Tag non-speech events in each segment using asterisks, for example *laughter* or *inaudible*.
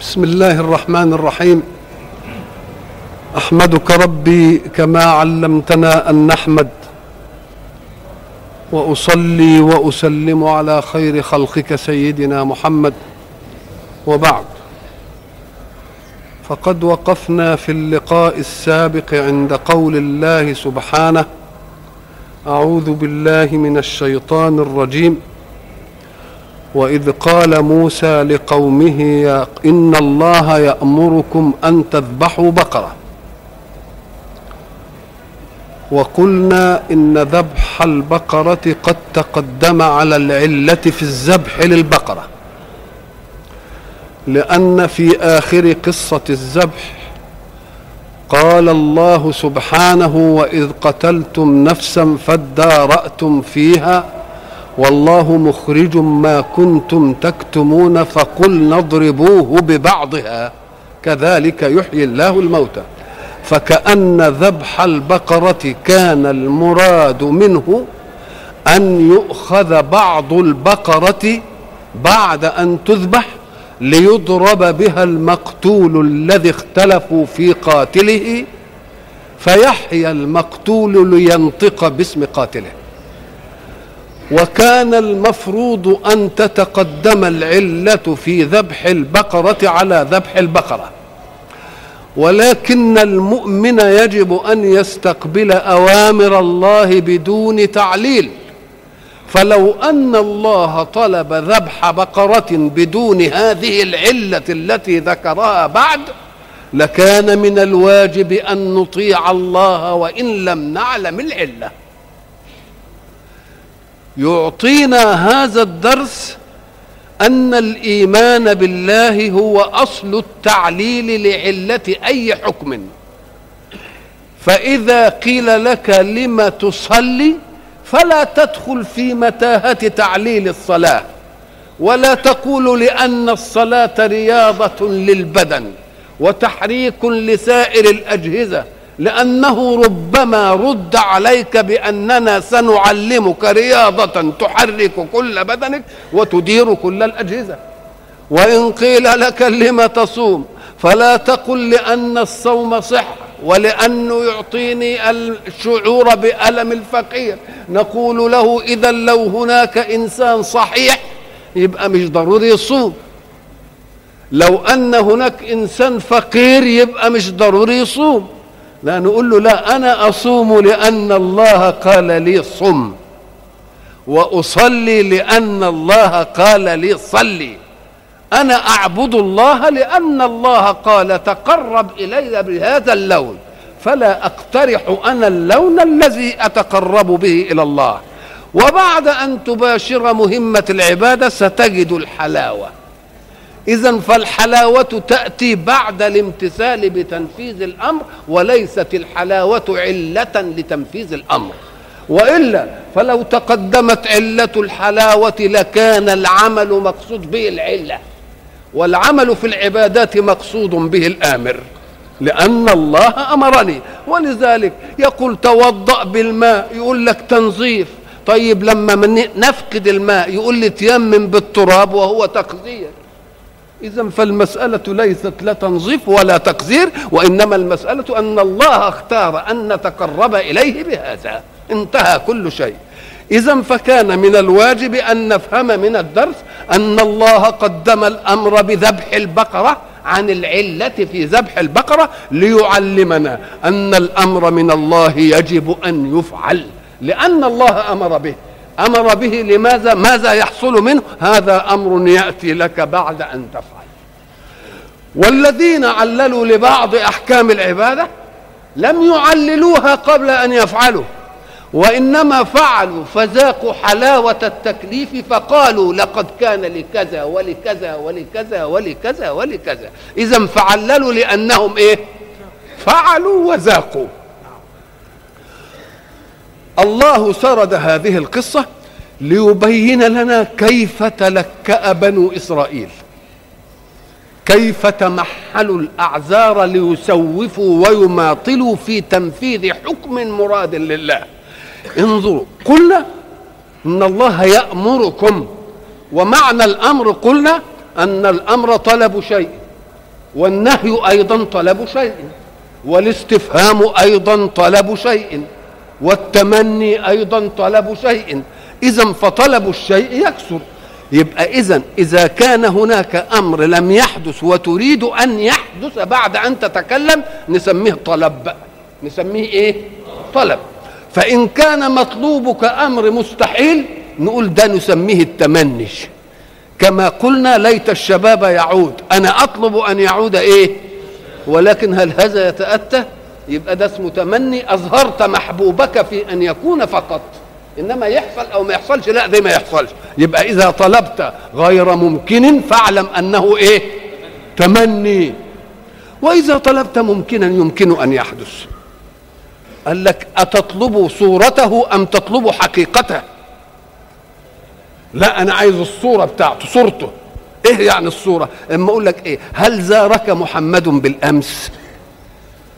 بسم الله الرحمن الرحيم. أحمدك ربي كما علمتنا أن نحمد. وأصلي وأسلم على خير خلقك سيدنا محمد. وبعد. فقد وقفنا في اللقاء السابق عند قول الله سبحانه أعوذ بالله من الشيطان الرجيم. وإذ قال موسى لقومه يا إن الله يأمركم أن تذبحوا بقرة. وقلنا إن ذبح البقرة قد تقدم على العلة في الذبح للبقرة. لأن في آخر قصة الذبح قال الله سبحانه وإذ قتلتم نفسا فادارأتم فيها والله مخرج ما كنتم تكتمون فقلنا اضربوه ببعضها. كذلك يحيي الله الموتى. فكأن ذبح البقرة كان المراد منه أن يؤخذ بعض البقرة بعد أن تذبح ليضرب بها المقتول الذي اختلفوا في قاتله فيحيا المقتول لينطق باسم قاتله. وكان المفروض أن تتقدم العلة في ذبح البقرة على ذبح البقرة. ولكن المؤمن يجب أن يستقبل أوامر الله بدون تعليل. فلو أن الله طلب ذبح بقرة بدون هذه العلة التي ذكرها بعد لكان من الواجب أن نطيع الله وإن لم نعلم العلة. يعطينا هذا الدرس أن الإيمان بالله هو أصل التعليل لعلة أي حكم. فإذا قيل لك لم تصلي فلا تدخل في متاهة تعليل الصلاة ولا تقول لأن الصلاة رياضة للبدن وتحريك لسائر الأجهزة. لأنه ربما رد عليك بأننا سنعلمك رياضة تحرك كل بدنك وتدير كل الأجهزة. وإن قيل لك لم تصوم فلا تقل لأن الصوم صح ولأنه يعطيني الشعور بألم الفقير. نقول له إذا لو هناك إنسان صحيح يبقى مش ضروري يصوم. لو أن هناك إنسان فقير يبقى مش ضروري يصوم. لا نقول له لا أنا أصوم لأن الله قال لي صم وأصلي لأن الله قال لي صلي. أنا أعبد الله لأن الله قال تقرب إلي بهذا اللون فلا أقترح أنا اللون الذي أتقرب به إلى الله. وبعد أن تباشر مهمة العبادة ستجد الحلاوة. إذا فالحلاوة تأتي بعد الامتثال بتنفيذ الأمر وليست الحلاوة علة لتنفيذ الأمر. وإلا فلو تقدمت علة الحلاوة لكان العمل مقصود به العلة والعمل في العبادات مقصود به الآمر لأن الله أمرني. ولذلك يقول توضأ بالماء يقول لك تنظيف. طيب لما نفقد الماء يقول لي تيمم بالتراب وهو تقدير. إذا فالمسألة ليست لا تنظيف ولا تقذير وإنما المسألة أن الله اختار أن نتقرب إليه بهذا. انتهى كل شيء. إذا فكان من الواجب أن نفهم من الدرس أن الله قدم الأمر بذبح البقرة عن العلة في ذبح البقرة ليعلمنا أن الأمر من الله يجب أن يفعل لأن الله أمر به. أمر به لماذا؟ ماذا يحصل منه؟ هذا أمر يأتي لك بعد أن تفعل. والذين عللوا لبعض أحكام العبادة لم يعللوها قبل أن يفعلوا وإنما فعلوا فذاقوا حلاوة التكليف فقالوا لقد كان لكذا ولكذا ولكذا ولكذا ولكذا. اذا فعللوا لأنهم إيه؟ فعلوا وذاقوا. الله سرد هذه القصة ليبين لنا كيف تلكأ بنو إسرائيل. كيف تمحلوا الأعذار ليسوفوا ويماطلوا في تنفيذ حكم مراد لله. انظروا قلنا إن الله يأمركم ومعنى الأمر قلنا أن الأمر طلب شيء والنهي أيضا طلب شيء والاستفهام أيضا طلب شيء. والتمني أيضا طلب شيء. اذا فطلب الشيء يكثر يبقى اذا إذا كان هناك أمر لم يحدث وتريد أن يحدث بعد أن تتكلم نسميه طلب. نسميه إيه؟ طلب. فإن كان مطلوبك أمر مستحيل نقول ده نسميه التمني. كما قلنا ليت الشباب يعود. أنا أطلب أن يعود إيه؟ ولكن هل هذا يتأتى؟ يبقى ده اسمه تمني أظهرت محبوبك في أن يكون فقط. إنما يحصل أو ما يحصلش لا ده ما يحصلش. يبقى إذا طلبت غير ممكن فاعلم أنه إيه؟ تمني. وإذا طلبت ممكنا يمكن أن يحدث. قال لك أتطلب صورته أم تطلب حقيقته؟ لا أنا عايز الصورة بتاعته صورته. إيه يعني الصورة؟ أما أقول لك إيه؟ هل زارك محمد بالأمس؟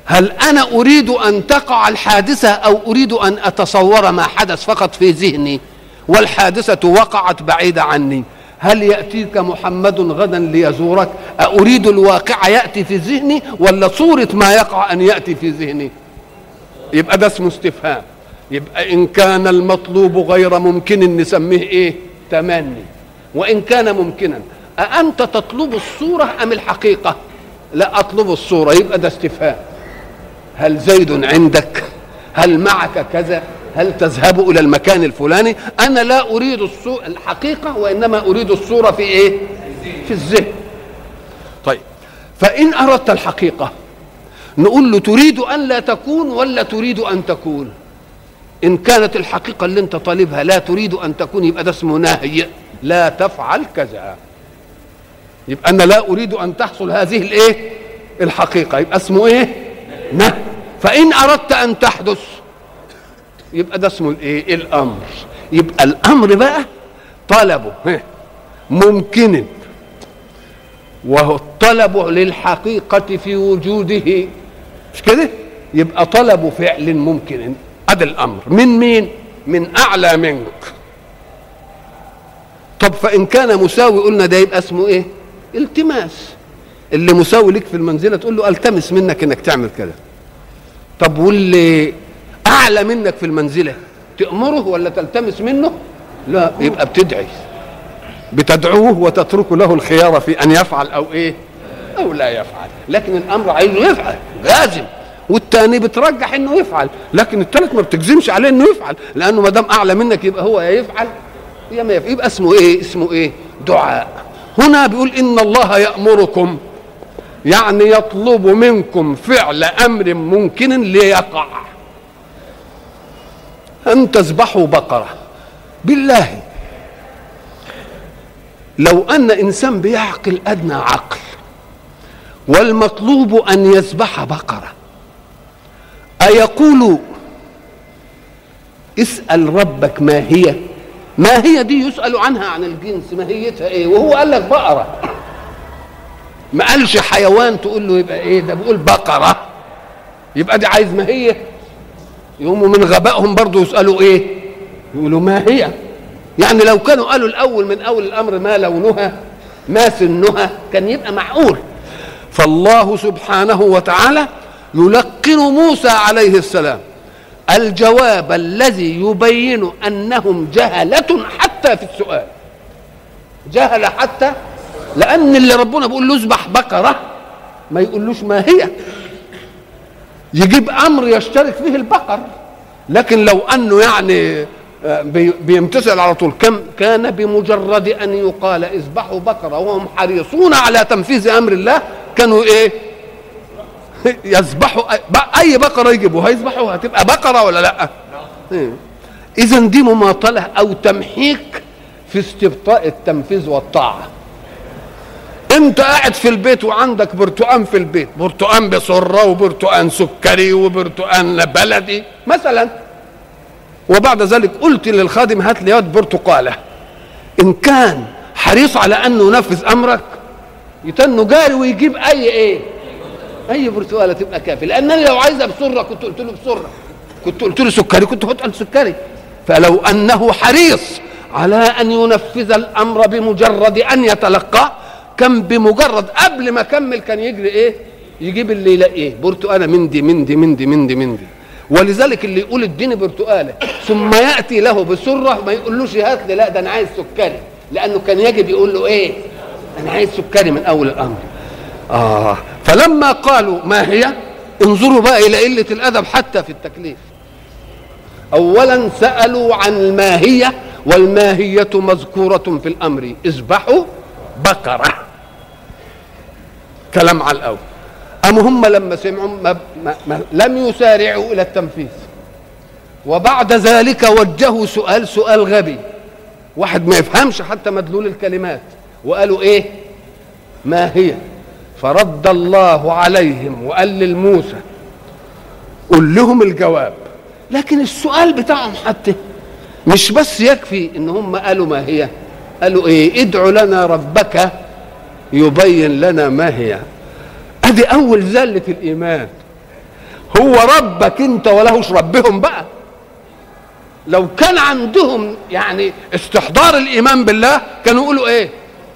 هل أنا أريد أن تقع الحادثة أو أريد أن أتصور ما حدث فقط في ذهني والحادثة وقعت بعيده عني؟ هل يأتيك محمد غدا ليزورك؟ أريد الواقع يأتي في ذهني ولا صورة ما يقع أن يأتي في ذهني؟ يبقى ده اسمه استفهام. يبقى إن كان المطلوب غير ممكن نسميه إيه؟ تمني. وإن كان ممكنا أأنت تطلب الصورة أم الحقيقة؟ لا أطلب الصورة يبقى ده استفهام. هل زيد عندك؟ هل معك كذا؟ هل تذهب إلى المكان الفلاني؟ أنا لا أريد الحقيقة وإنما أريد الصورة في إيه؟ في الذهن. طيب. فإن أردت الحقيقة نقول له تريد أن لا تكون ولا تريد أن تكون. إن كانت الحقيقة اللي أنت طالبها لا تريد أن تكون يبقى ده اسمه نهي. لا تفعل كذا. يبقى أنا لا أريد أن تحصل هذه الإيه؟ الحقيقة. يبقى اسمه إيه؟ نهي. فإن أردت أن تحدث يبقى ده اسمه الايه الأمر. يبقى الأمر بقى طلبه. ممكن. وهو الطلب للحقيقة في وجوده. مش كده؟ يبقى طلب فعل ممكن. هذا الأمر. من مين؟ من أعلى منك. طب فإن كان مساوي قلنا ده يبقى اسمه إيه؟ التماس. اللي مساوي لك في المنزلة تقول له ألتمس منك إنك تعمل كذا طب واللي أعلى منك في المنزلة تأمره ولا تلتمس منه؟ لا يبقى بتدعي. بتدعوه وتترك له الخيار في أن يفعل أو إيه؟ أو لا يفعل. لكن الأمر عايزه يفعل لازم. والتاني بترجح إنه يفعل. لكن الثالث ما بتجزمش عليه إنه يفعل. لأنه ما دام أعلى منك يبقى هو يا يفعل يا ما يفعل. يبقى اسمه إيه؟ اسمه إيه؟ دعاء. هنا بيقول إن الله يأمركم. يعني يطلب منكم فعل أمر ممكن ليقع. أن تذبحوا بقرة. بالله. لو أن إنسان بيعقل أدنى عقل والمطلوب أن يذبح بقرة. أيقول اسأل ربك ما هي. ما هي دي يسأل عنها عن الجنس ماهيتها إيه؟ وهو قال لك بقرة. ما قالش حيوان تقول له يبقى إيه ده؟ بيقول بقرة. يبقى دي عايز ما هي. يقوموا من غبائهم برضه يسألوا إيه؟ يقولوا ما هي؟ يعني لو كانوا قالوا الأول من أول الأمر ما لونها ما سنها كان يبقى معقول. فالله سبحانه وتعالى يلقن موسى عليه السلام. الجواب الذي يبين أنهم جهلة حتى في السؤال. جهل حتى لأن اللي ربنا بيقول له اذبح بقرة ما يقولوش ما هي. يجيب أمر يشترك فيه البقر. لكن لو أنه يعني بيمتثل على طول كم كان بمجرد أن يقال اذبحوا بقرة وهم حريصون على تنفيذ أمر الله كانوا إيه؟ *laughs* يذبحوا اي بقرة يجيبوا هيذبحوها هتبقى بقرة ولا لأ؟ اذا دي مماطلة أو تمحيك في استبطاء التنفيذ والطاعة. انت قاعد في البيت وعندك برتقان في البيت. برتقان بسرة وبرتقان سكري وبرتقان بلدي. مثلا وبعد ذلك قلت للخادم هات لي برتقالة. إن كان حريص على انه ينفذ أمرك يتنه جاري ويجيب أي إيه؟ أي برتقالة تبقى كافي لأن أنا لو عايزها بسرة كنت قلت له بسرة. كنت قلت له سكري كنت قلت سكري. فلو أنه حريص على أن ينفذ الأمر بمجرد أن يتلقاه كان بمجرد قبل ما اكمل كان يجري إيه؟ يجيب اللي يلاقيه. برتقالة من دي من دي من دي من دي من دي. ولذلك اللي يقول اديني برتقالة ثم يأتي له بسره ما يقولوش هات لي لا ده أنا عايز سكري. لأنه كان يجب يقول له إيه؟ أنا عايز سكري من أول الأمر. آه. فلما قالوا ما هي؟ انظروا بقى إلى قلة الأدب حتى في التكليف. اولا سألوا عن الماهيه والماهية مذكورة في الأمر. اذبحوا بقرة. كلام على الأول. أم هم لما سمعوا ما ما ما لم يسارعوا إلى التنفيذ. وبعد ذلك وجهوا سؤال سؤال غبي. واحد ما يفهمش حتى مدلول الكلمات. وقالوا إيه؟ ما هي؟ فرد الله عليهم وقال للموسى قل لهم الجواب. لكن السؤال بتاعهم حتى مش بس يكفي إن هم قالوا ما هي. قالوا إيه؟ ادعوا لنا ربك يبين لنا ما هي. أدي أول زلة الإيمان. هو ربك أنت ولهش ربهم بقى؟ لو كان عندهم يعني استحضار الإيمان بالله كانوا يقولوا إيه؟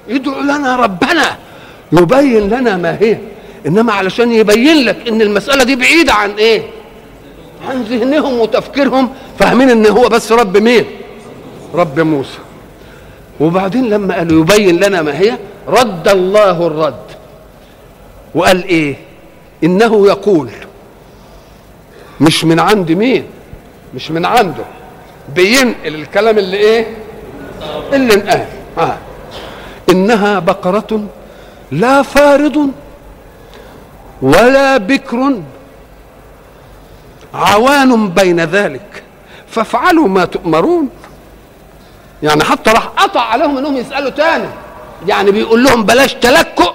يدعوا لنا ربنا. يبين لنا ما هي. إنما علشان يبين لك إن المسألة دي بعيدة عن إيه؟ عن ذهنهم وتفكيرهم فاهمين إن هو بس رب مين؟ رب موسى. وبعدين لما قالوا يبين لنا ما هي رد الله الرد. وقال إيه؟ إنه يقول مش من عند مين؟ مش من عنده. بينقل الكلام اللي إيه؟ اللي انقال. آه. إنها بقرة لا فارض ولا بكر عوان بين ذلك. فافعلوا ما تؤمرون. يعني حتى راح قطع عليهم إنهم يسألوا تاني. يعني بيقول لهم بلاش تلكؤ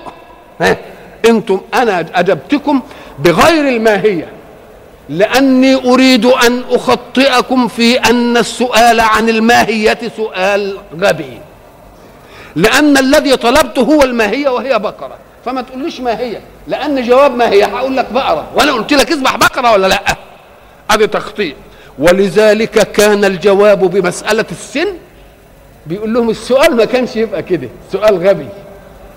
ها؟ أنتم أنا اجبتكم بغير الماهية لاني اريد ان اخطئكم في ان السؤال عن الماهية سؤال غبي. لأن الذي طلبته هو الماهية وهي بقرة. فما تقوليش ما هي لأن جواب ما هي هقول لك بقرة. وأنا قلت لك اذبح بقرة ولا لا؟ ادي تخطيط. ولذلك كان الجواب بمسألة السن بيقول لهم السؤال ما كانش يبقى كده سؤال غبي.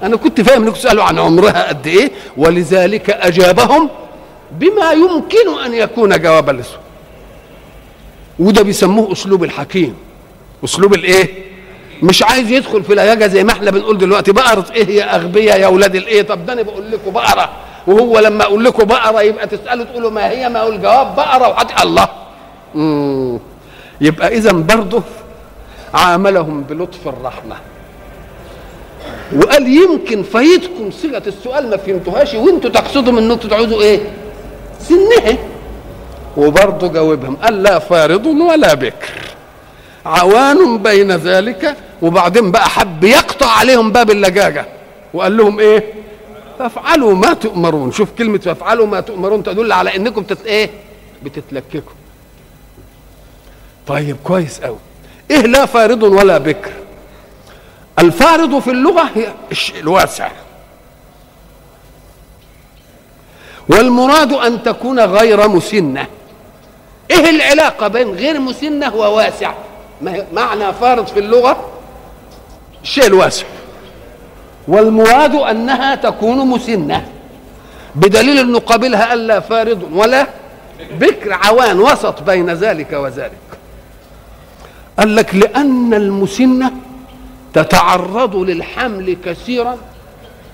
أنا كنت فاهم إنكم تسالوا عن عمرها قد إيه ولذلك أجابهم بما يمكن أن يكون جوابا للسؤال وده بيسموه أسلوب الحكيم. أسلوب الإيه؟ مش عايز يدخل في لهجه زي ما إحنا بنقول دلوقتي. بقرة إيه يا اغبياء يا أولاد الإيه؟ طب ده أنا بقول لكم بقرة. وهو لما أقول لكم بقرة يبقى تسألوا تقولوا ما هي ما هو الجواب بقرة وحد الله. مم. يبقى اذا برضه عاملهم بلطف الرحمة. وقال يمكن فايتكم صيغة السؤال ما فهمتوهاش وانتوا تقصدوا من انكم تعوزوا إيه؟ سنها. وبرضه جاوبهم قال لا فارض ولا بكر. عوان بين ذلك وبعدين بقى حب يقطع عليهم باب اللجاجه وقال لهم إيه؟ فافعلوا ما تؤمرون. شوف كلمة فافعلوا ما تؤمرون تدل على انكم إيه؟ بتتلككوا. طيب كويس قوي. إيه لا فارض ولا بكر. الفارض في اللغة هي الشيء الواسع. والمراد أن تكون غير مسنة. إيه العلاقة بين غير مسنة وواسع؟ معنى فارض في اللغة؟ الشيء الواسع. والمراد أنها تكون مسنة. بدليل أنه قابلها ألا فارض ولا بكر عوان وسط بين ذلك وذلك. قال لك لأن المسنه تتعرض للحمل كثيرا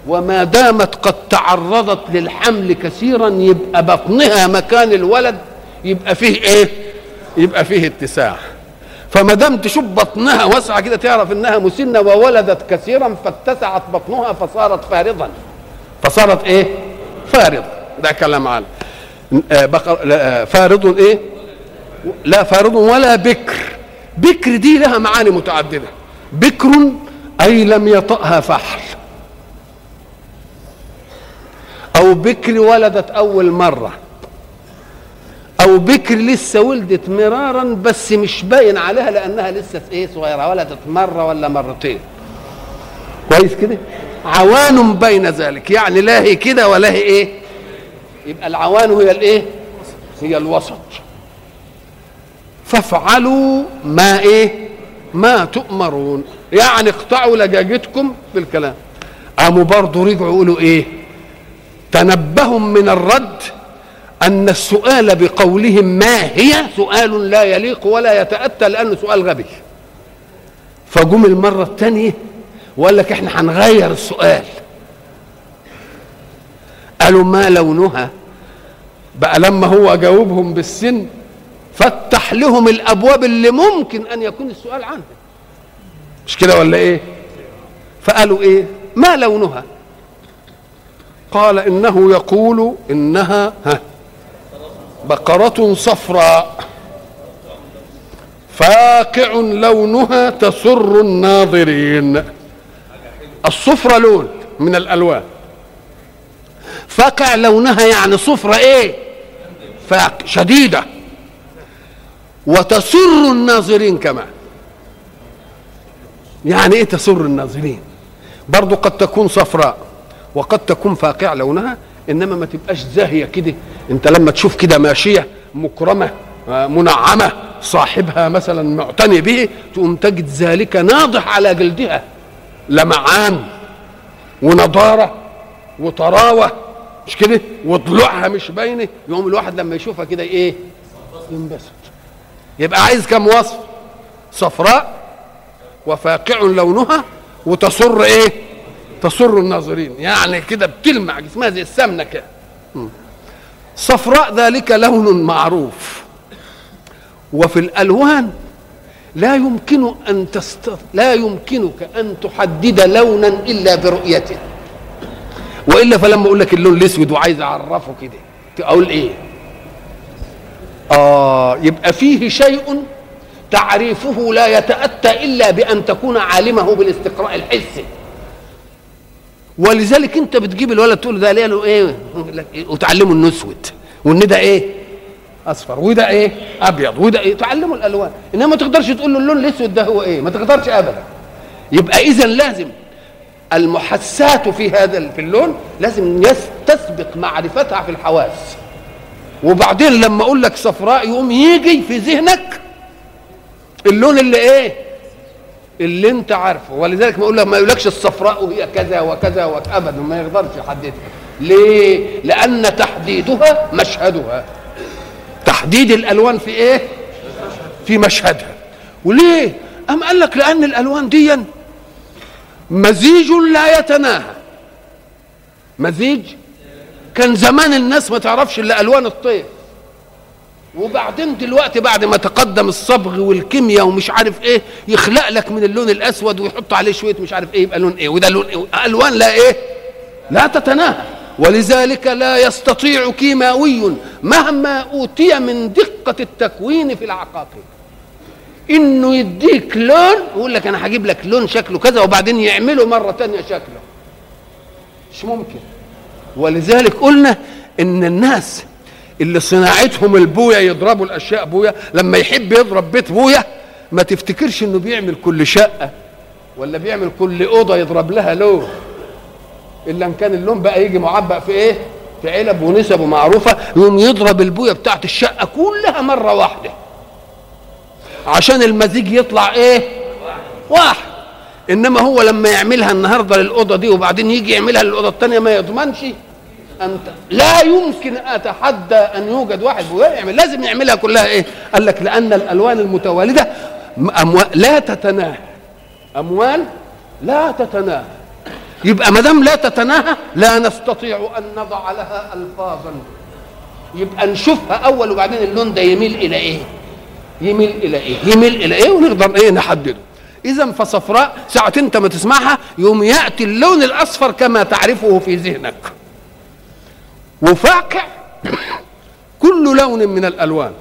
وما دامت قد تعرضت للحمل كثيرا يبقى بطنها مكان الولد يبقى فيه إيه؟ يبقى فيه اتساع. فما دام تشوف بطنها واسعة كده تعرف إنها مسنة وولدت كثيرا فاتسعت بطنها فصارت فارضا. فصارت إيه؟ فارض. ده كلام عن بقر لا فارض إيه؟ لا فارض ولا بكر. بكر دي لها معاني متعددة. بكر أي لم يطأها فحل. أو بكر ولدت أول مرة. أو بكر لسه ولدت مرارا بس مش باين عليها لأنها لسه إيه صغيرة ولدت مرة ولا مرتين. كويس كده؟ عوان بين ذلك. يعني لا هي كده ولا هي إيه؟ يبقى العوان هي الإيه؟ هي الوسط. فافعلوا ما إيه؟ ما تؤمرون. يعني اقطعوا لجاجتكم بالكلام قاموا برضه رجعوا يقولوا إيه؟ تنبهوا من الرد أن السؤال بقولهم ما هي سؤال لا يليق ولا يتأتى لأنه سؤال غبي. فجم المرة الثانية وقال لك إحنا هنغير السؤال. قالوا ما لونها؟ بقى لما هو جاوبهم بالسن فتح لهم الأبواب اللي ممكن أن يكون السؤال عنها مش كده ولا إيه؟ فقالوا إيه؟ ما لونها؟ قال إنه يقول إنها ها بقرة صفراء. فاقع لونها تسر الناظرين. الصفرة لون من الألوان. فاقع لونها يعني صفرة إيه؟ فاق شديدة. وتسر الناظرين كمان يعني إيه تسر الناظرين؟ برضو قد تكون صفراء وقد تكون فاقع لونها إنما ما تبقاش زاهية كده. أنت لما تشوف كده ماشية مكرمة منعمة صاحبها مثلا معتني به تقوم تجد ذلك ناضح على جلدها. لمعان ونضارة وطراوة مش كده؟ وضلوعها مش باينة. يقوم الواحد لما يشوفها كده إيه؟ ينبسط. يبقى عايز كم وصف؟ صفراء وفاقع لونها وتصر إيه؟ تسر الناظرين. يعني كده بتلمع جسمها زي السمنة كده. صفراء ذلك لون معروف. وفي الألوان لا يمكن أن تست... لا يمكنك أن تحدد لونا إلا برؤيته وإلا فلما أقول لك اللون الأسود وعايز أعرفه كده أقول إيه؟ آه يبقى فيه شيء تعريفه لا يتأتى إلا بأن تكون عالمه بالاستقراء الحسي. ولذلك أنت بتجيب الولد تقول ده له إيه؟ وتعلمه إنه أسود. وإن ده إيه؟ أصفر. وده إيه؟ أبيض. وده إيه؟ تعلمه الألوان. إنما ما تقدرش تقول له اللون الأسود ده هو إيه؟ ما تقدرش ابدا. يبقى اذا لازم المحسات في هذا في اللون لازم تسبق معرفتها في الحواس. وبعدين لما أقول لك صفراء يقوم يجي في ذهنك اللون اللي إيه؟ اللي انت عارفه. ولذلك ما أقول لك ما يقولكش الصفراء هي كذا وكذا وابدا ما يقدرش يحددها ليه؟ لأن تحديدها مشهدها. تحديد الألوان في إيه؟ في مشهدها. وليه؟ أم قال لك لأن الألوان دي مزيج لا يتناهى. مزيج كان زمان الناس ما تعرفش إلا ألوان الطير. وبعدين دلوقتي بعد ما تقدم الصبغ والكيمياء ومش عارف إيه يخلق لك من اللون الأسود ويحط عليه شوية مش عارف إيه يبقى لون إيه. وده لون إيه؟ ألوان لا إيه؟ لا تتناهى. ولذلك لا يستطيع كيماوي مهما أوتي من دقة التكوين في العقاقير إنه يديك لون ويقول لك أنا هجيب لك لون شكله كذا وبعدين يعمله مرة تانية شكله. مش ممكن. ولذلك قلنا إن الناس اللي صناعتهم البويا يضربوا الأشياء بويا لما يحب يضرب بيت بويا ما تفتكرش إنه بيعمل كل شقة ولا بيعمل كل أوضة يضرب لها لون. إلا إن كان اللون بقى يجي معبأ في إيه؟ في علب ونسب معروفه يقوم يضرب البوية بتاعت الشقة كلها مرة واحدة. عشان المزيج يطلع إيه؟ واحد. إنما هو لما يعملها النهارده للأوضة دي وبعدين يجي يعملها للأوضة الثانية ما يضمنش أنت لا يمكن أتحدى أن يوجد واحد يعمل. لازم يعملها كلها إيه؟ قال لك لأن الألوان المتوالدة أموال لا تتناهى. أموال لا تتناهى. يبقى ما دام لا تتناهى لا نستطيع أن نضع لها ألفاظا. يبقى نشوفها أول وبعدين اللون ده يميل إلى إيه؟ يميل إلى إيه؟ يميل إلى إيه؟ ونقدر إيه؟ نحدده. إذا فصفراء ساعة أنت ما تسمعها يوم يأتي اللون الأصفر كما تعرفه في ذهنك. وفاقع كل لون من الألوان.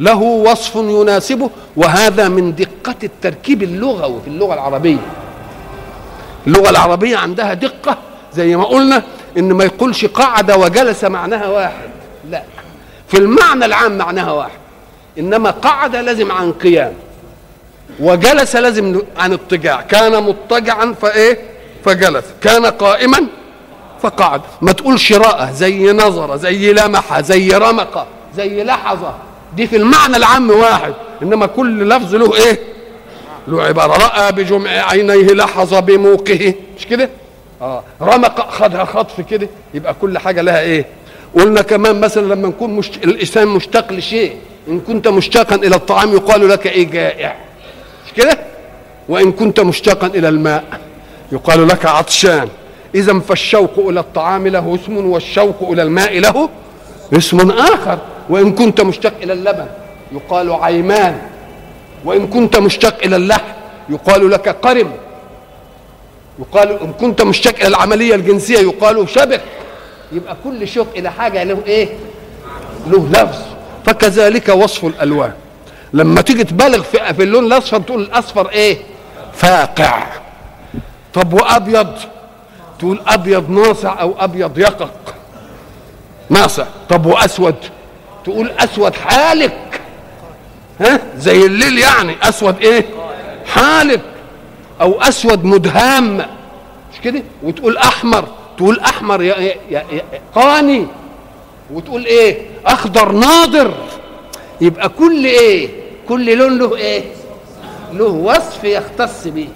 له وصف يناسبه وهذا من دقة التركيب اللغوي في اللغة العربية. اللغة العربية عندها دقة زي ما قلنا إن ما يقولش قعد وجلس معناها واحد. لا. في المعنى العام معناها واحد. إنما قعد لازم عن قيام. وجلس لازم عن اضطجاع كان مضطجعا فإيه؟ فجلس. كان قائما فقعد. ما تقولش رأى زي نظر زي لمح زي رمق زي لحظة. دي في المعنى العام واحد. إنما كل لفظ له إيه؟ له عبارة. رأى بجمع عينيه لحظ بموقه. مش كده؟ آه. رمق خدها خطف كده. يبقى كل حاجة لها إيه؟ قلنا كمان مثلا لما نكون مش... الإنسان مشتاق لشيء إن كنت مشتاقا إلى الطعام يقال لك إيه؟ جائع. كده؟ وإن كنت مشتاقا إلى الماء. يقال لك عطشان. اذا فالشوق إلى الطعام له اسم والشوق إلى الماء له اسم آخر. وإن كنت مشتاق إلى اللبن يقال عيمان. وإن كنت مشتاق إلى اللحم يقال لك قرم. يقال إن كنت مشتاق إلى العملية الجنسية يقال شبك. يبقى كل شوق إلى حاجة له إيه؟ له لفظ. فكذلك وصف الألوان. لما تيجي تبالغ في, اللون الأصفر تقول الأصفر إيه؟ فاقع. طب وأبيض؟ تقول أبيض ناصع أو أبيض يقق. ناصع. طب وأسود؟ تقول أسود حالك. ها؟ زي الليل يعني. أسود إيه؟ حالك. أو أسود مدهام. مش كده؟ وتقول أحمر. تقول أحمر يا يا يا قاني. وتقول إيه؟ أخضر ناضر. يبقى كل إيه؟ كل لون له إيه؟ له وصف يختص به.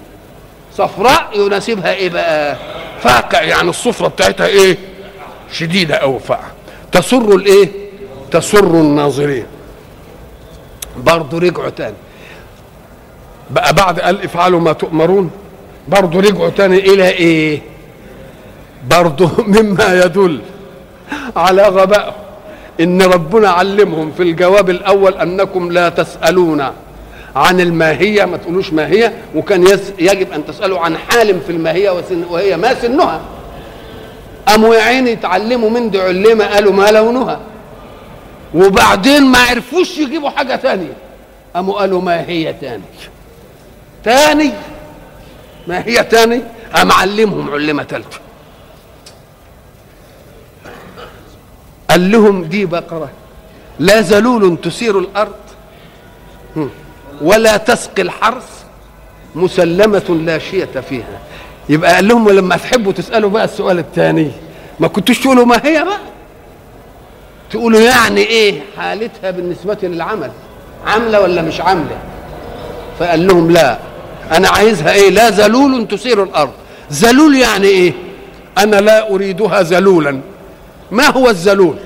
صفراء يناسبها إيه بقى؟ فاقع يعني الصفرة بتاعتها إيه؟ شديدة أو فاقع تسر الإيه؟ تسر الناظرين. برضه رجعوا تاني. بقى بعد قال افعلوا ما تؤمرون برضه رجعوا تاني إلى إيه؟ برضه *laughs* مما يدل على غبائهم. إن ربنا علمهم في الجواب الأول أنكم لا تسألون عن الماهية ما تقولوش ماهية وكان يجب أن تسألوا عن حال في الماهية وهي ما سنها. قاموا يا عيني يتعلموا من دي علمه قالوا ما لونها. وبعدين ما عرفوش يجيبوا حاجة ثانية قاموا قالوا ما هي تاني. تاني؟ ما هي تاني؟ قام علمهم علمة ثالثه قال لهم دي بقرة. لا ذلول تثير الأرض ولا تسقي الحرث مسلمة لا شية فيها. يبقى قال لهم لما تحبوا تسألوا بقى السؤال الثاني ما كنتوش تقولوا ما هي بقى؟ تقولوا يعني إيه حالتها بالنسبة للعمل؟ عاملة ولا مش عاملة؟ فقال لهم لا. أنا عايزها إيه؟ لا ذلول تثير الأرض. ذلول يعني إيه؟ أنا لا أريدها ذلولا ما هو الذلول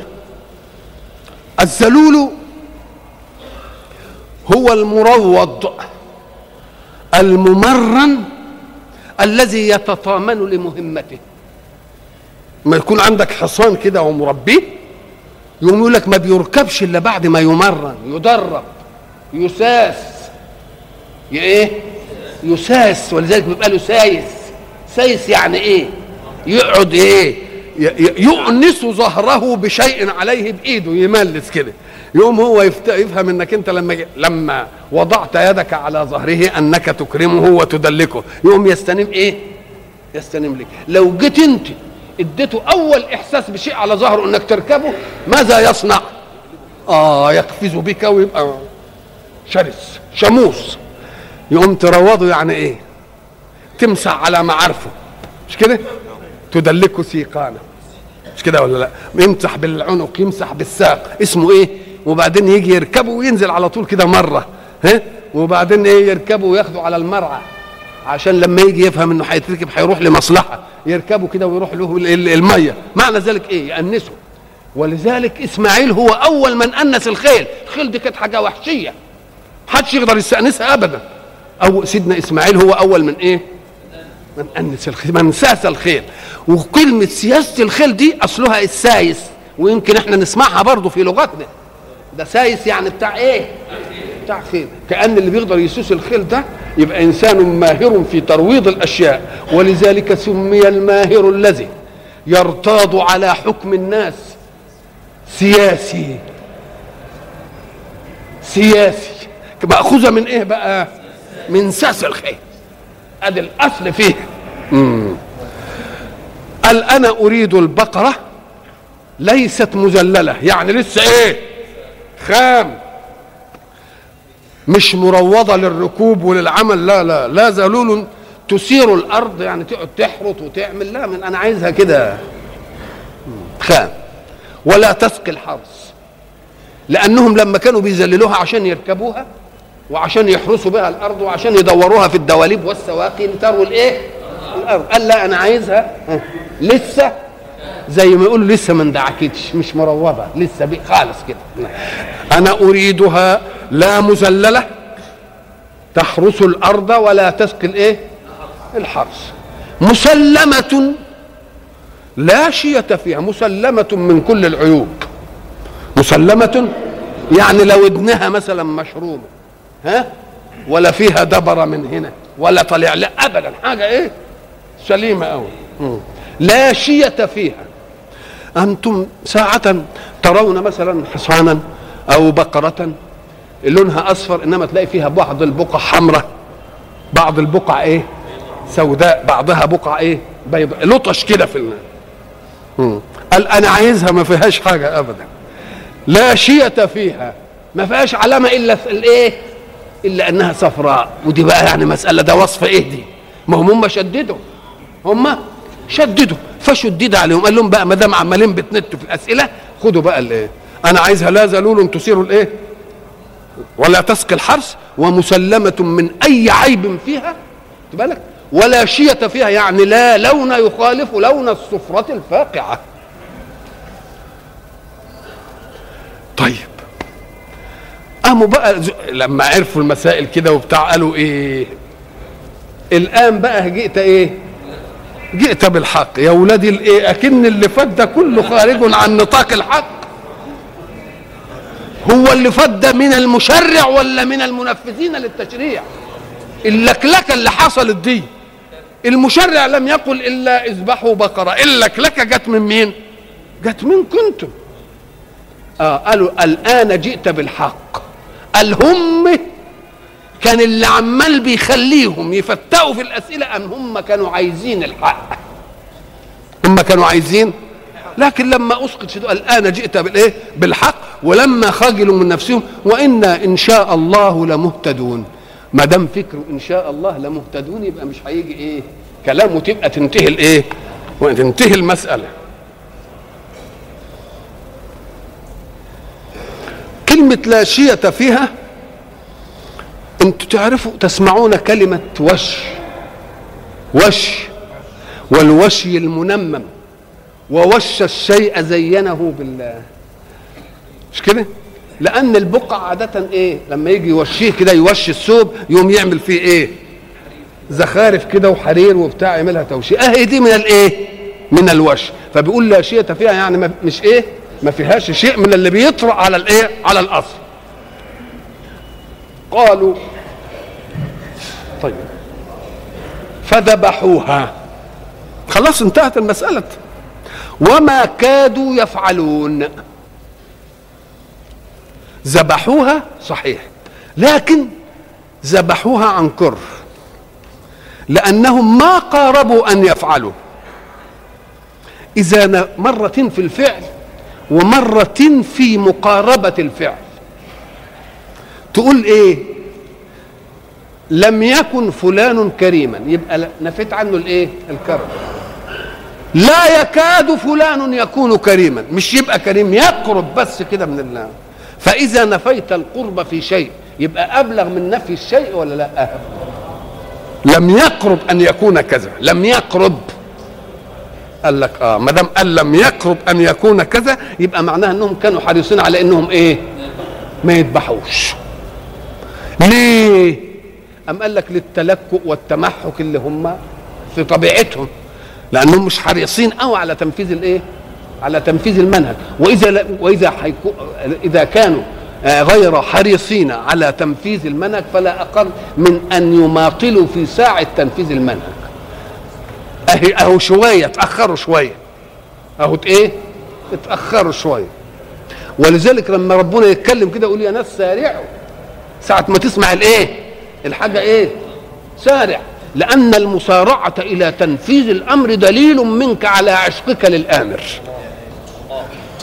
الذلول هو المروض الممرن الذي يتطامن لمهمته. ما يكون عندك حصان كده ومربيه يقوم يقول لك ما بيركبش إلا بعد ما يمرن يدرب يساس. إيه؟ يساس ولذلك بيبقى له سايس. سايس يعني إيه؟ يقعد إيه؟ يؤنس ظهره بشيء عليه بإيده يملس كده. يقوم هو يفهم إنك أنت لما لما وضعت يدك على ظهره أنك تكرمه وتدلكه. يقوم يستنم إيه؟ يستنم لك. لو جيت أنت اديته أول إحساس بشيء على ظهره إنك تركبه ماذا يصنع؟ آه يقفز بك ويبقى شرس شموس يقوم تروضه يعني إيه؟ تمسح على معارفه. مش كده؟ تدلكه سيقانه مش كده ولا لا؟ يمسح بالعنق يمسح بالساق. اسمه إيه؟ وبعدين يجي يركبه وينزل على طول كده مرة. ها؟ وبعدين إيه؟ يركبه وياخده على المرعى. عشان لما يجي يفهم إنه هيتركب هيروح لمصلحة. يركبه كده ويروح له المية. معنى ذلك إيه؟ يأنسه. ولذلك إسماعيل هو أول من أنس الخيل. الخيل دي كانت حاجة وحشية. محدش يقدر يستأنسها ابدا. أو سيدنا إسماعيل هو أول من إيه؟ من أنس الخيل من ساس الخيل. وكلمة سياسة الخيل دي أصلها السايس ويمكن إحنا نسمعها برضه في لغتنا. ده سايس يعني بتاع إيه؟ بتاع خيل. كأن اللي بيقدر يسوس الخيل ده يبقى إنسان ماهر في ترويض الأشياء. ولذلك سمي الماهر الذي يرتاض على حكم الناس. سياسي. سياسي. مأخوذة من إيه بقى؟ من ساس الخيل. أدي الأصل فيه. مم. قال أنا أريد البقرة ليست مذلله يعني لسه إيه؟ خام. مش مروضة للركوب وللعمل. لا لا لا ذلول تثير الأرض. يعني تقعد تحرط وتعمل. لا من أنا عايزها كده. خام. ولا تسقي الحرث لأنهم لما كانوا بيذللوها عشان يركبوها وعشان يحرسوا بها الأرض وعشان يدوروها في الدواليب والسواقي لتروي الإيه؟ الأرض. قال لا أنا عايزها ها، لسه زي ما يقولوا لسه ما اندعكتش مش مروضه لسه بي خالص كده. أنا أريدها لا مذلله تحرس الأرض ولا تسقي الإيه؟ الحرث مسلمة لا شية فيها مسلمة من كل العيوب. مسلمة يعني لو ودنها مثلا مشرومة ها؟ ولا فيها دبرة من هنا ولا طلع لا أبدا. حاجة إيه؟ سليمة أوي. لا شية فيها. أنتم ساعة ترون مثلا حصانا أو بقرة لونها أصفر إنما تلاقي فيها بعض البقع حمراء. بعض البقع إيه؟ سوداء. بعضها بقع إيه؟ بيضاء لطش كده في الماء. قال أنا عايزها ما فيهاش حاجة ابدا. لا شية فيها. ما فيهاش علامة إلا في الإيه؟ إلا أنها صفراء. ودي بقى يعني مسألة ده وصف إيه دي؟ ما هم هم شددوا. هم شددوا فشدد عليهم. قال لهم بقى ما دام عمالين بتنتوا في الأسئلة خدوا بقى الايه أنا عايزها لا ذلول تثير الايه ولا تسقي الحرث ومسلمة من أي عيب فيها. بالك؟ ولا شية فيها يعني لا لون يخالف لون الصفرة الفاقعة. طيب. قاموا بقى لما عرفوا المسائل كده وبتاع قالوا إيه؟ الآن بقى جئت إيه؟ جئت بالحق. يا ولادي الايه أكن اللي فات ده كله خارج عن نطاق الحق. هو اللي فات ده من المشرع ولا من المنفذين للتشريع؟ اللكلكة اللي حصلت دي. المشرع لم يقل إلا اذبحوا بقرة. اللكلكة جت من مين؟ جت منكم أنتم آه قالوا الآن جئت بالحق. قال هم كان اللي عمال بيخليهم يفتقوا في الأسئلة أن هم كانوا عايزين الحق. هم كانوا عايزين. لكن لما أسقط الآن جئت بالايه بالحق ولما خجلوا من نفسهم وإنا إن شاء الله لمهتدون. ما دام فكره إن شاء الله لمهتدون يبقى مش هيجي إيه؟ كلام وتبقى تنتهي الإيه؟ وتنتهي المسألة. كلمة لا شية فيها أنتوا تعرفوا تسمعون كلمة وش. وش. والوشي المنمم. ووش الشيء زينه بالله. مش كده؟ لأن البقع عادة إيه؟ لما يجي يوشيه كده يوشي الثوب يقوم يعمل فيه إيه؟ زخارف كده وحرير وبتاع يعملها توشية. أهي دي من الإيه؟ من الوش. فبيقول لا شيء فيها يعني مش إيه؟ ما فيهاش شيء من اللي بيطرأ على الإيه؟ على الأصل. قالوا طيب فذبحوها. خلاص انتهت المسألة. وما كادوا يفعلون. ذبحوها صحيح لكن ذبحوها عن كره لأنهم ما قاربوا أن يفعلوا. إذا مرة في الفعل ومرة في مقاربة الفعل. تقول إيه؟ لم يكن فلان كريما. يبقى نفيت عنه الإيه؟ الكرم. لا يكاد فلان يكون كريما. مش يبقى كريم يقرب بس كده من الله. فإذا نفيت القرب في شيء يبقى أبلغ من نفي الشيء ولا لا؟ لم يقرب أن يكون كذا. لم يقرب. قال لك آه ما دام قال لم يقرب أن يكون كذا يبقى معناها إنهم كانوا حريصين على إنهم إيه؟ ما يذبحوش. ليه؟ أم قال لك للتلكؤ والتمحك اللي هم في طبيعتهم لأنهم مش حريصين أو على تنفيذ الإيه؟ على تنفيذ المنهج. وإذا لا وإذا حيكو إذا كانوا آه، غير حريصين على تنفيذ المنهج فلا أقل من أن يماطلوا في ساعة تنفيذ المنهج. أهي أهو شوية اتأخروا شوية. أهو إيه؟ اتأخروا شوية. ولذلك لما ربنا يتكلم كده يقول يا ناس سارعوا. ساعة ما تسمع الإيه؟ الحاجة إيه؟ سارع. لأن المسارعة إلى تنفيذ الأمر دليل منك على عشقك للآمر.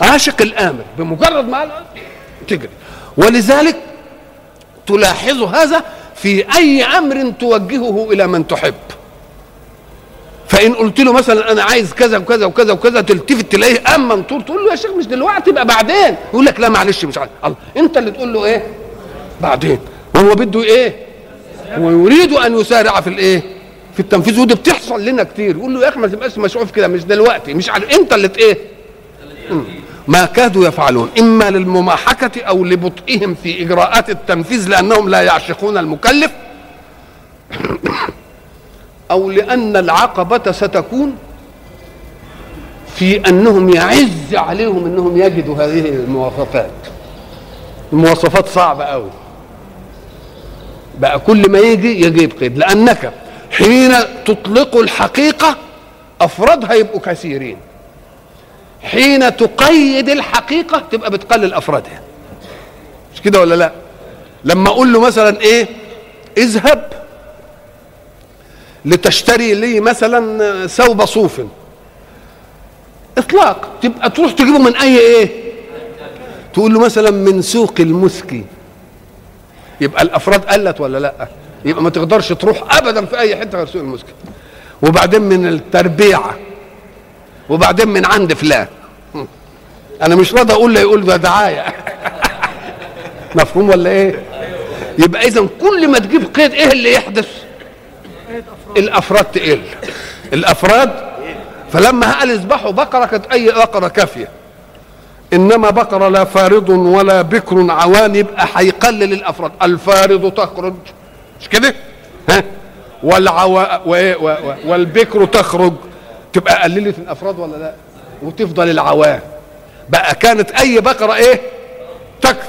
عاشق الآمر. بمجرد ما تجري. ولذلك تلاحظ هذا في أي أمر توجهه إلى من تحب. فإن قلت له مثلا أنا عايز كذا وكذا وكذا وكذا تلتفت تلاقيه قام منطور تقول له يا شيخ مش دلوقتي يبقى بعدين؟ يقول لك لا معلش مش عارف. الله. أنت اللي تقول له إيه؟ بعدين. وهو بده إيه؟ هو يريد أن يسارع في الإيه؟ في في التنفيذ. ودي بتحصل لنا كتير. يقول له يا أخي ما تبقاش مشغول في كده مش دلوقتي مش عارف. أنت اللي إيه. ما كادوا يفعلون. إما للمماحكة أو لبطئهم في إجراءات التنفيذ لأنهم لا يعشقون المكلف. أو لأن العقبة ستكون في أنهم يعز عليهم إنهم يجدوا هذه المواصفات. المواصفات صعبة قوي بقى كل ما يجي يجيب قيد لأنك حين تطلق الحقيقة أفرادها يبقوا كثيرين. حين تقيد الحقيقة تبقى بتقلل أفرادها. مش كده ولا لا؟ لما أقول له مثلا إيه؟ اذهب. لتشتري لي مثلا ثوب صوف. إطلاق. تبقى تروح تجيبه من أي إيه؟ تقول له مثلا من سوق المسكي يبقى الأفراد قلت ولا لأ؟ يبقى ما تقدرش تروح ابدا في أي حتة غير سوق المسكي وبعدين من التربيعه وبعدين من عند فلان. أنا مش راضي أقول له يقول ده دعاية. *laughs* مفهوم ولا إيه؟ يبقى اذا كل ما تجيب قيد إيه اللي يحدث؟ الأفراد تقل. الأفراد فلما قال اذبحوا بقرة كانت أي بقرة كافية. إنما بقرة لا فارض ولا بكر عوان يبقى هيقلل الافراد الفارض تخرج. مش كده؟ ها؟ والعوا والبكر تخرج. تبقى قللت الأفراد ولا لا؟ وتفضل العوام بقى كانت أي بقرة إيه؟ تكفي.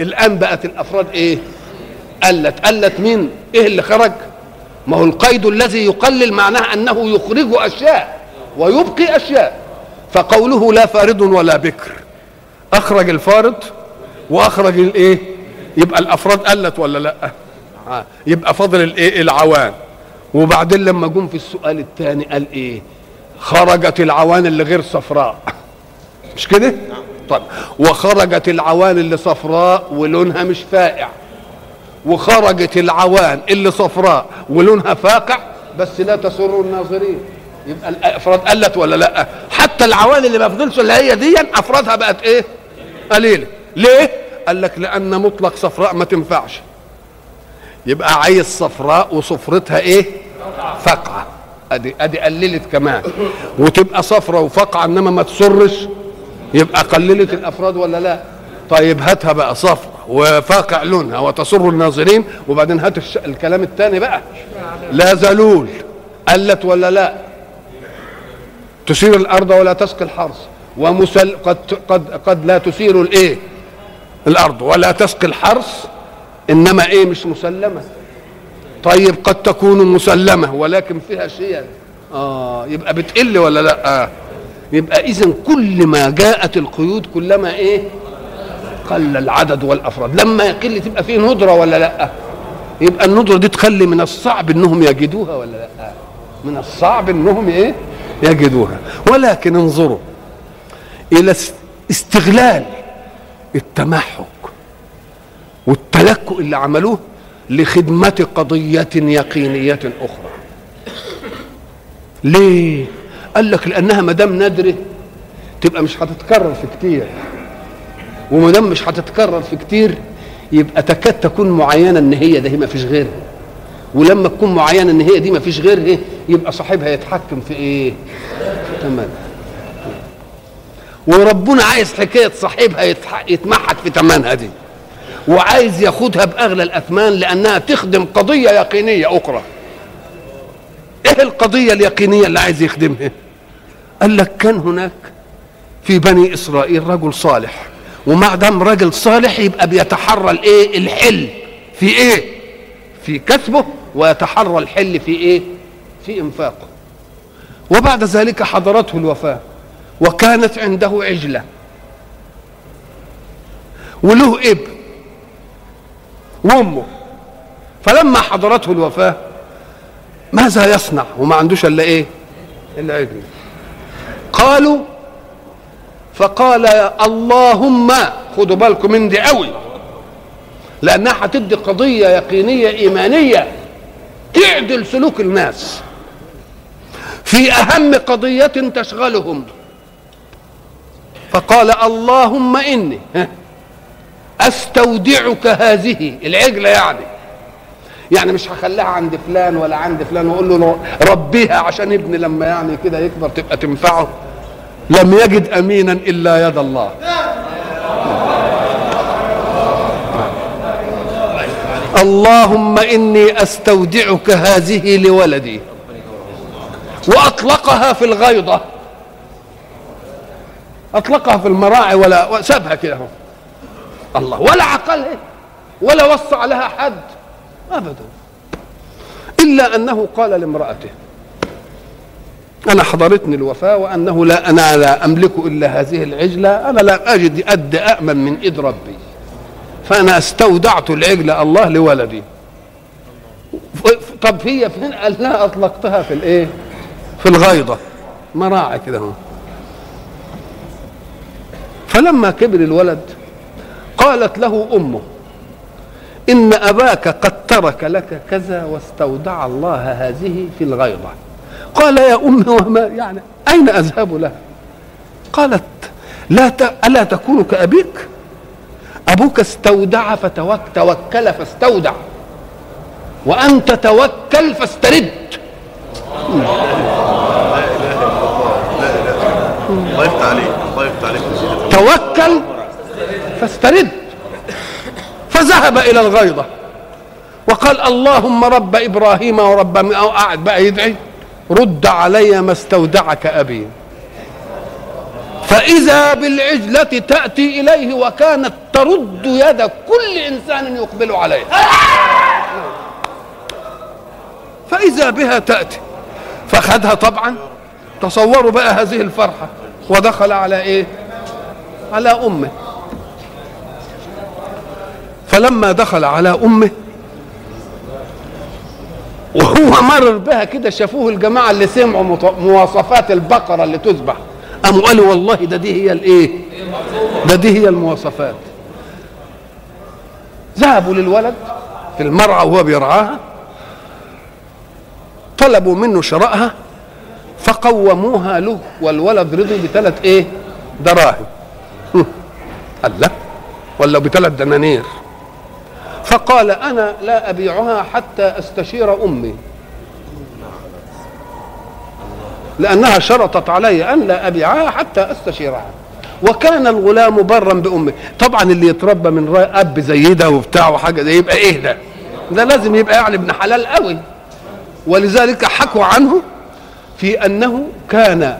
الآن بقت الأفراد إيه؟ قلت. قلت مين؟ إيه اللي خرج؟ ما هو القيد الذي يقلل معناه أنه يخرج أشياء ويبقي أشياء. فقوله لا فارض ولا بكر. أخرج الفارض وأخرج الإيه؟ يبقى الأفراد قلت ولا لأ؟ آه. يبقى فضل الإيه؟ العوان. وبعدين لما جم في السؤال الثاني قال إيه؟ خرجت العوان اللي غير صفراء. مش كده؟ طيب. وخرجت العوان اللي صفراء ولونها مش فائع. وخرجت العوان اللي صفراء ولونها فاقع بس لا تسر الناظرين. يبقى الأفراد قلت ولا لأ؟ حتى العوان اللي ما فضلش اللي هي دي أفرادها بقت إيه؟ قليلة. ليه؟ قال لك لأن مطلق صفراء ما تنفعش. يبقى عايز صفراء وصفرتها إيه؟ فقعه أدي أدي قللت كمان. وتبقى صفراء وفقعه إنما ما تسرش يبقى قللت الأفراد ولا لأ؟ طيب هاتها بقى صفرة. وفاقع لونها وتسر الناظرين. وبعدين هات. الكلام الثاني بقى. لا زلول قلت ولا لا؟ تثير الأرض ولا تسقي الحرث. ومسل قد قد قد لا تثير الإيه؟ الأرض ولا تسقي الحرث. إنما إيه؟ مش مسلمة. طيب قد تكون مسلمة ولكن فيها شيء. آه يبقى بتقل ولا لا؟ آه. يبقى اذا كل ما جاءت القيود كلما إيه؟ قل العدد والأفراد. لما يقل تبقى فيه ندرة ولا لأ؟ يبقى الندرة دي تخلي من الصعب إنهم يجدوها ولا لأ؟ من الصعب إنهم إيه؟ يجدوها. ولكن انظروا إلى استغلال التمحك والتلكؤ اللي عملوه لخدمة قضية يقينية أخرى. ليه؟ قال لك لأنها ما دام نادرة تبقى مش هتتكرر في كتير. وما دام مش هتتكرر في كتير يبقى تكاد تكون معينة إن هي ده ما فيش غيرها. ولما تكون معينة إن هي دي ما فيش غيرها يبقى صاحبها يتحكم في إيه؟ في تمام. وربنا عايز حكاية صاحبها يتمحك في تمنها دي. وعايز ياخدها بأغلى الأثمان لأنها تخدم قضية يقينية أخرى. إيه القضية اليقينية اللي عايز يخدمها؟ قال لك كان هناك في بني إسرائيل رجل صالح. ومع دام رجل صالح يبقى بيتحرى الايه الحل. في إيه؟ في كسبه ويتحرى الحل في إيه؟ في إنفاقه. وبعد ذلك حضرته الوفاة وكانت عنده عجلة. وله ابن وأمه. فلما حضرته الوفاة ماذا يصنع؟ وما عندوش إلا إيه؟ ابن قالوا فقال اللهم خدوا بالكم من دي قوي لأنها هتدي قضية يقينية إيمانية تعدل سلوك الناس. في أهم قضية تشغلهم. فقال اللهم إني أستودعك هذه العجلة يعني. يعني مش هخليها عند فلان ولا عند فلان وأقول له ربيها عشان ابني لما يعني كده يكبر تبقى تنفعه. لم يجد أمينا إلا يد الله. اللهم إني أستودعك هذه لولدي. وأطلقها في الغيضة. أطلقها في المراعي ولا سابها كده الله ولا عقلها ولا وصى عليها حد. ابدا. إلا أنه قال لامرأته أنا حضرتني الوفاة وأنه لا أنا لا أملك إلا هذه العجلة أنا لا أجد أد امن من إيد ربي. فأنا استودعت العجله الله لولدي. طب هي فين؟ قال لا أطلقتها في الإيه؟ في الغيضه مراعي كده فلما كبر الولد قالت له أمه إن أباك قد ترك لك كذا واستودع الله هذه في الغيضه قال يا امي وما يعني أين أذهب لها؟ قالت لا ت... ألا تكون كأبيك؟ أبوك استودع فتوكل فاستودع. وانت توكل فاسترد. الله يفتح عليك الله يفتح عليك توكل فاسترد. فذهب إلى الغيضه وقال اللهم رب إبراهيم ورب قاعد بقى يدعي رد علي ما استودعك أبي. فإذا بالعجلة تأتي إليه وكانت ترد يد كل إنسان يقبل عليه. فإذا بها تأتي. فخذها طبعا. تصوروا بقى هذه الفرحة. ودخل على إيه؟ على أمه. فلما دخل على أمه وهو مرر بها كده شافوه الجماعة اللي سمعوا مواصفات البقرة اللي تذبح. قاموا قالوا والله ده دي هي الإيه؟ ده دي هي المواصفات. ذهبوا للولد في المرعى وهو بيرعاها طلبوا منه شرائها فقوموها له والولد رضي بثلاث إيه؟ دراهم. هم. قال لا ولا بثلاث دنانير. فقال أنا لا أبيعها حتى أستشير أمي. لأنها شرطت علي أن لا أبيعها حتى أستشيرها. وكان الغلام برا بامه طبعا اللي يتربى من رأي أب زي ده وبتاع وحاجة ده يبقى إيه ده؟ ده لازم يبقى يعني ابن حلال قوي. ولذلك حكوا عنه في أنه كان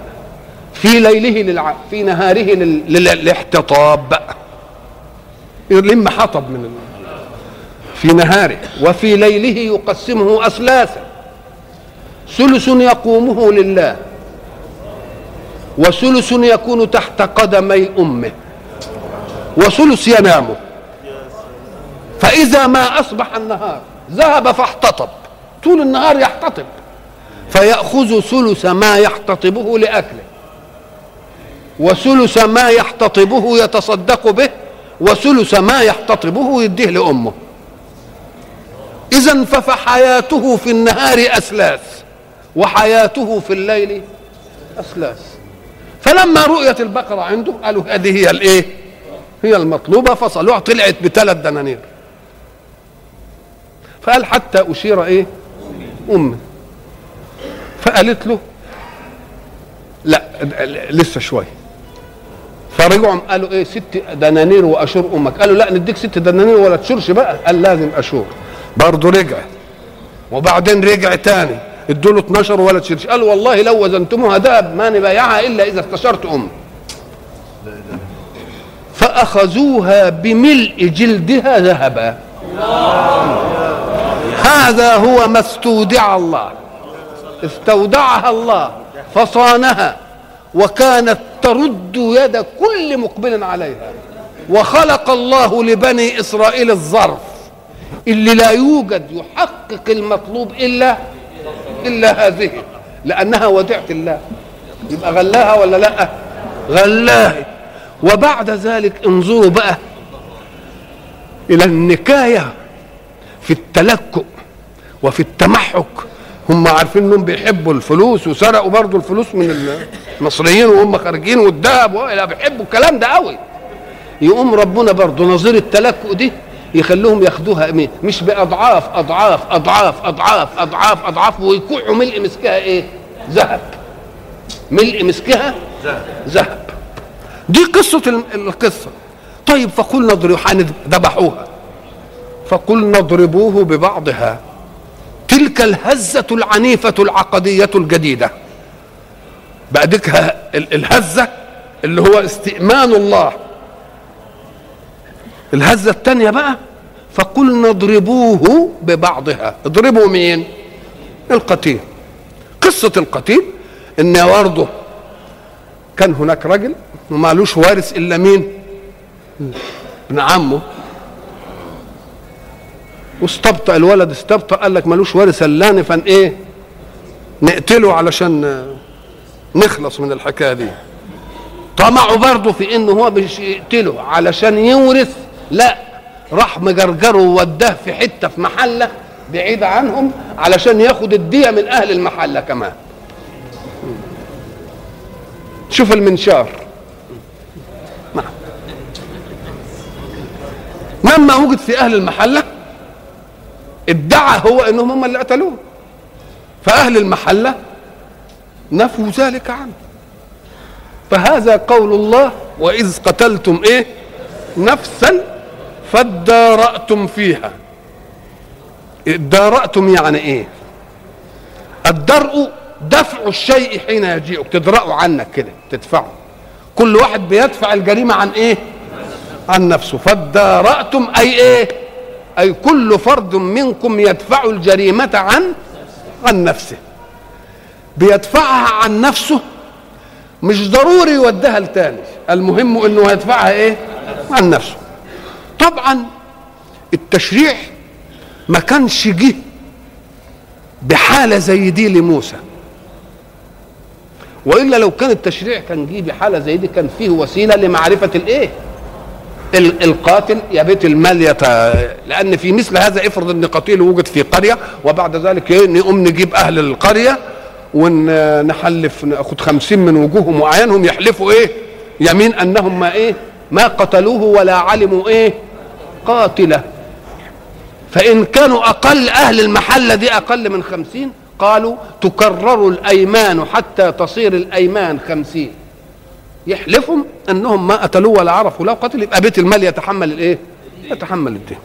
في ليله للع... في نهاره لل... للاحتطاب. يلم حطب من ال... في نهاره وفي ليله يقسمه أثلاثا. ثلث يقومه لله وثلث يكون تحت قدمي أمه وثلث ينام فإذا ما أصبح النهار ذهب فاحتطب طول النهار يحتطب فيأخذ ثلث ما يحتطبه لأكله وثلث ما يحتطبه يتصدق به وثلث ما يحتطبه يديه لأمه. إذا فحياته في النهار أثلاث وحياته في الليل أثلاث. فلما رؤيت البقرة عنده قالوا هذه هي الإيه؟ هي المطلوبة فصلوها طلعت بثلاث دنانير. فقال حتى أشير إيه؟ أمي. فقالت له لا لسه شوية. فرجعوا قالوا إيه؟ ست دنانير واشور أمك. قالوا لا نديك ست دنانير ولا تشورش بقى. قال لازم أشور. برضه رجع. وبعدين رجع تاني. ادوا له 12 ولا تشيرش قال والله لو وزنتموها دهب ما نبايعها إلا إذا استشرت أمي. فأخذوها بملء جلدها ذهبا. هذا هو ما استودع الله. استودعها الله. فصانها. وكانت ترد يد كل مقبل عليها. وخلق الله لبني إسرائيل الظرف. اللي لا يوجد يحقق المطلوب إلا إلا هذه لأنها وديعة الله. يبقى غلاها ولا لأ؟ غلاها. وبعد ذلك انظروا بقى إلى النكاية في التلكؤ وفي التمحك. هم عارفين إنهم بيحبوا الفلوس وسرقوا برضو الفلوس من المصريين وهم خارجين والذهب بيحبوا الكلام ده قوي يقوم ربنا برضو نظير التلكؤ دي يخلوهم ياخدوها؟ مش بأضعاف أضعاف أضعاف أضعاف أضعاف أضعاف ويكوعوا ملء مسكها إيه؟ ذهب. ملء مسكها ذهب. دي قصة ال- القصة. طيب فقلنا اضربوا ذبحوها فقلنا اضربوه ببعضها. تلك الهزة العنيفة العقدية الجديدة. ال- الهزة اللي هو استئمان الله. الهزة الثانية بقى فقلنا اضربوه ببعضها. اضربوا مين؟ القتيل. قصة القتيل إن برضه كان هناك رجل ومالوش وارث إلا مين؟ ابن عمه. واستبطأ الولد استبطأ قال لك مالوش وارث الا فإن إيه؟ نقتله علشان نخلص من الحكاية دي. طمعوا برضه في انه هو مش يقتله علشان يورث لا راح مجرجره ووداه في حتة في محلة بعيده عنهم علشان ياخد الدية من أهل المحلة كمان. شوف المنشار. نعم. لما وجد في أهل المحلة ادعى هو إنهم هم اللي قتلوه فأهل المحلة نفوا ذلك عنه. فهذا قول الله وإذ قتلتم إيه؟ نفسا فادارأتم فيها. ادارأتم يعني إيه؟ الدرء دفع الشيء حين يجيئك تدرأه عنك كده تدفعه كل واحد بيدفع الجريمة عن إيه؟ عن نفسه. فادارأتم أي إيه؟ أي كل فرد منكم يدفع الجريمة عن عن نفسه. بيدفعها عن نفسه مش ضروري يوديها لتاني. المهم إنه يدفعها إيه؟ عن نفسه. طبعا التشريع ما كانش جه بحالة زي دي لموسى. وإلا لو كان التشريع كان جه بحالة زي دي كان فيه وسيلة لمعرفة الإيه؟ ال- القاتل يا بيت المال يت... لأن في مثل هذا إفرض إن قتيل وجد في قرية وبعد ذلك إيه؟ نقوم نجيب أهل القرية ونحلف ناخد خمسين من وجوههم وأعيانهم يحلفوا إيه؟ يمين أنهم ما إيه؟ ما قتلوه ولا علموا إيه؟ قاتلة. فإن كانوا أقل أهل المحلة دي أقل من خمسين قالوا تكرر الأيمان حتى تصير الأيمان خمسين. يحلفهم أنهم ما قتلوه ولا عرفوا له قتل يبقى بيت المال يتحمل الإيه؟ يتحمل الدين.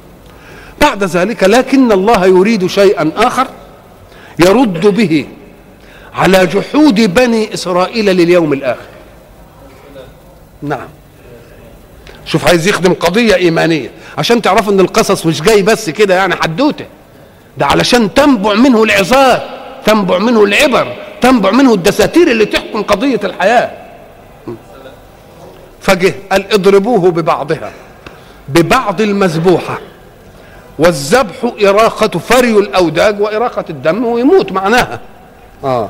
بعد ذلك لكن الله يريد شيئا آخر يرد به على جحود بني إسرائيل لليوم الآخر. نعم. شوف عايز يخدم قضية إيمانية عشان تعرفوا إن القصص مش جاي بس كده يعني حدوتة. ده علشان تنبع منه العظات تنبع منه العبر تنبع منه الدساتير اللي تحكم قضية الحياة. فجه قال اضربوه ببعضها ببعض المذبوحة. والذبح إراقة فري الأوداج وإراقة الدم ويموت معناها. آه.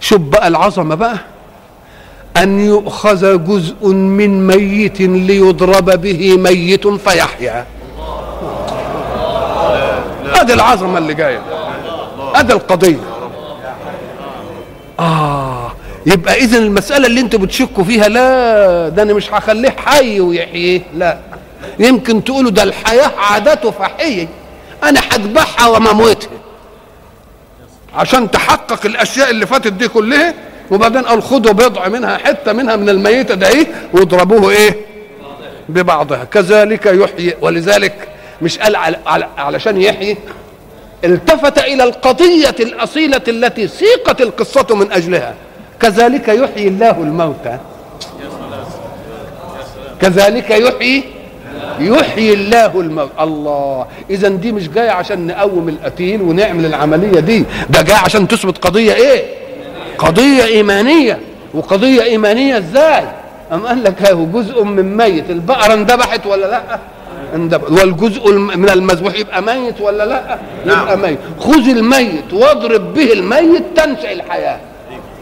شوف بقى العظمة بقى. أن يؤخذ جزء من ميت ليضرب به ميت فيحيا. هذه العظمة اللي جاية. هذه القضية. آه يبقى إذا المسألة اللي أنتوا بتشكوا فيها لا ده أنا مش هخليه حي ويحييه لا. يمكن تقولوا ده الحياة عادته فحية. أنا هذبحها ومموتها عشان تحقق الأشياء اللي فاتت دي كلها؟ وبعدين قال خدوا بضع منها حتة منها من الميتة ده إيه؟ واضربوه إيه؟ ببعضها. كذلك يحيي. ولذلك مش قال على علشان يحيي. التفت إلى القضية الأصيلة التي سيقت القصة من أجلها. كذلك يحيي الله الموتى. كذلك يحيي يحيي الله الموت الله. اذا دي مش جاية عشان نقوم القتيل ونعمل العملية دي. ده جاي عشان تثبت قضية إيه؟ قضية إيمانية. وقضية إيمانية إزاي؟ أم قال لك هو جزء من ميت البقرة اندبحت ولا لأ؟ اندبحت والجزء من المذبوح يبقى ميت ولا لأ؟ يبقى ميت. خذ الميت واضرب به الميت تنشا الحياة.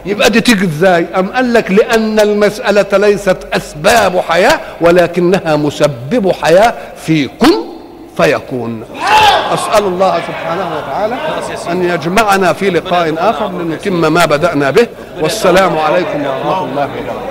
يبقى دي تيجي إزاي؟ أم قال لك لأن المسألة ليست أسباب حياة ولكنها مسبب حياة في كن فيكون. أسأل الله سبحانه وتعالى أن يجمعنا في لقاء آخر لنتم ما بدأنا به. والسلام عليكم ورحمة الله وبركاته.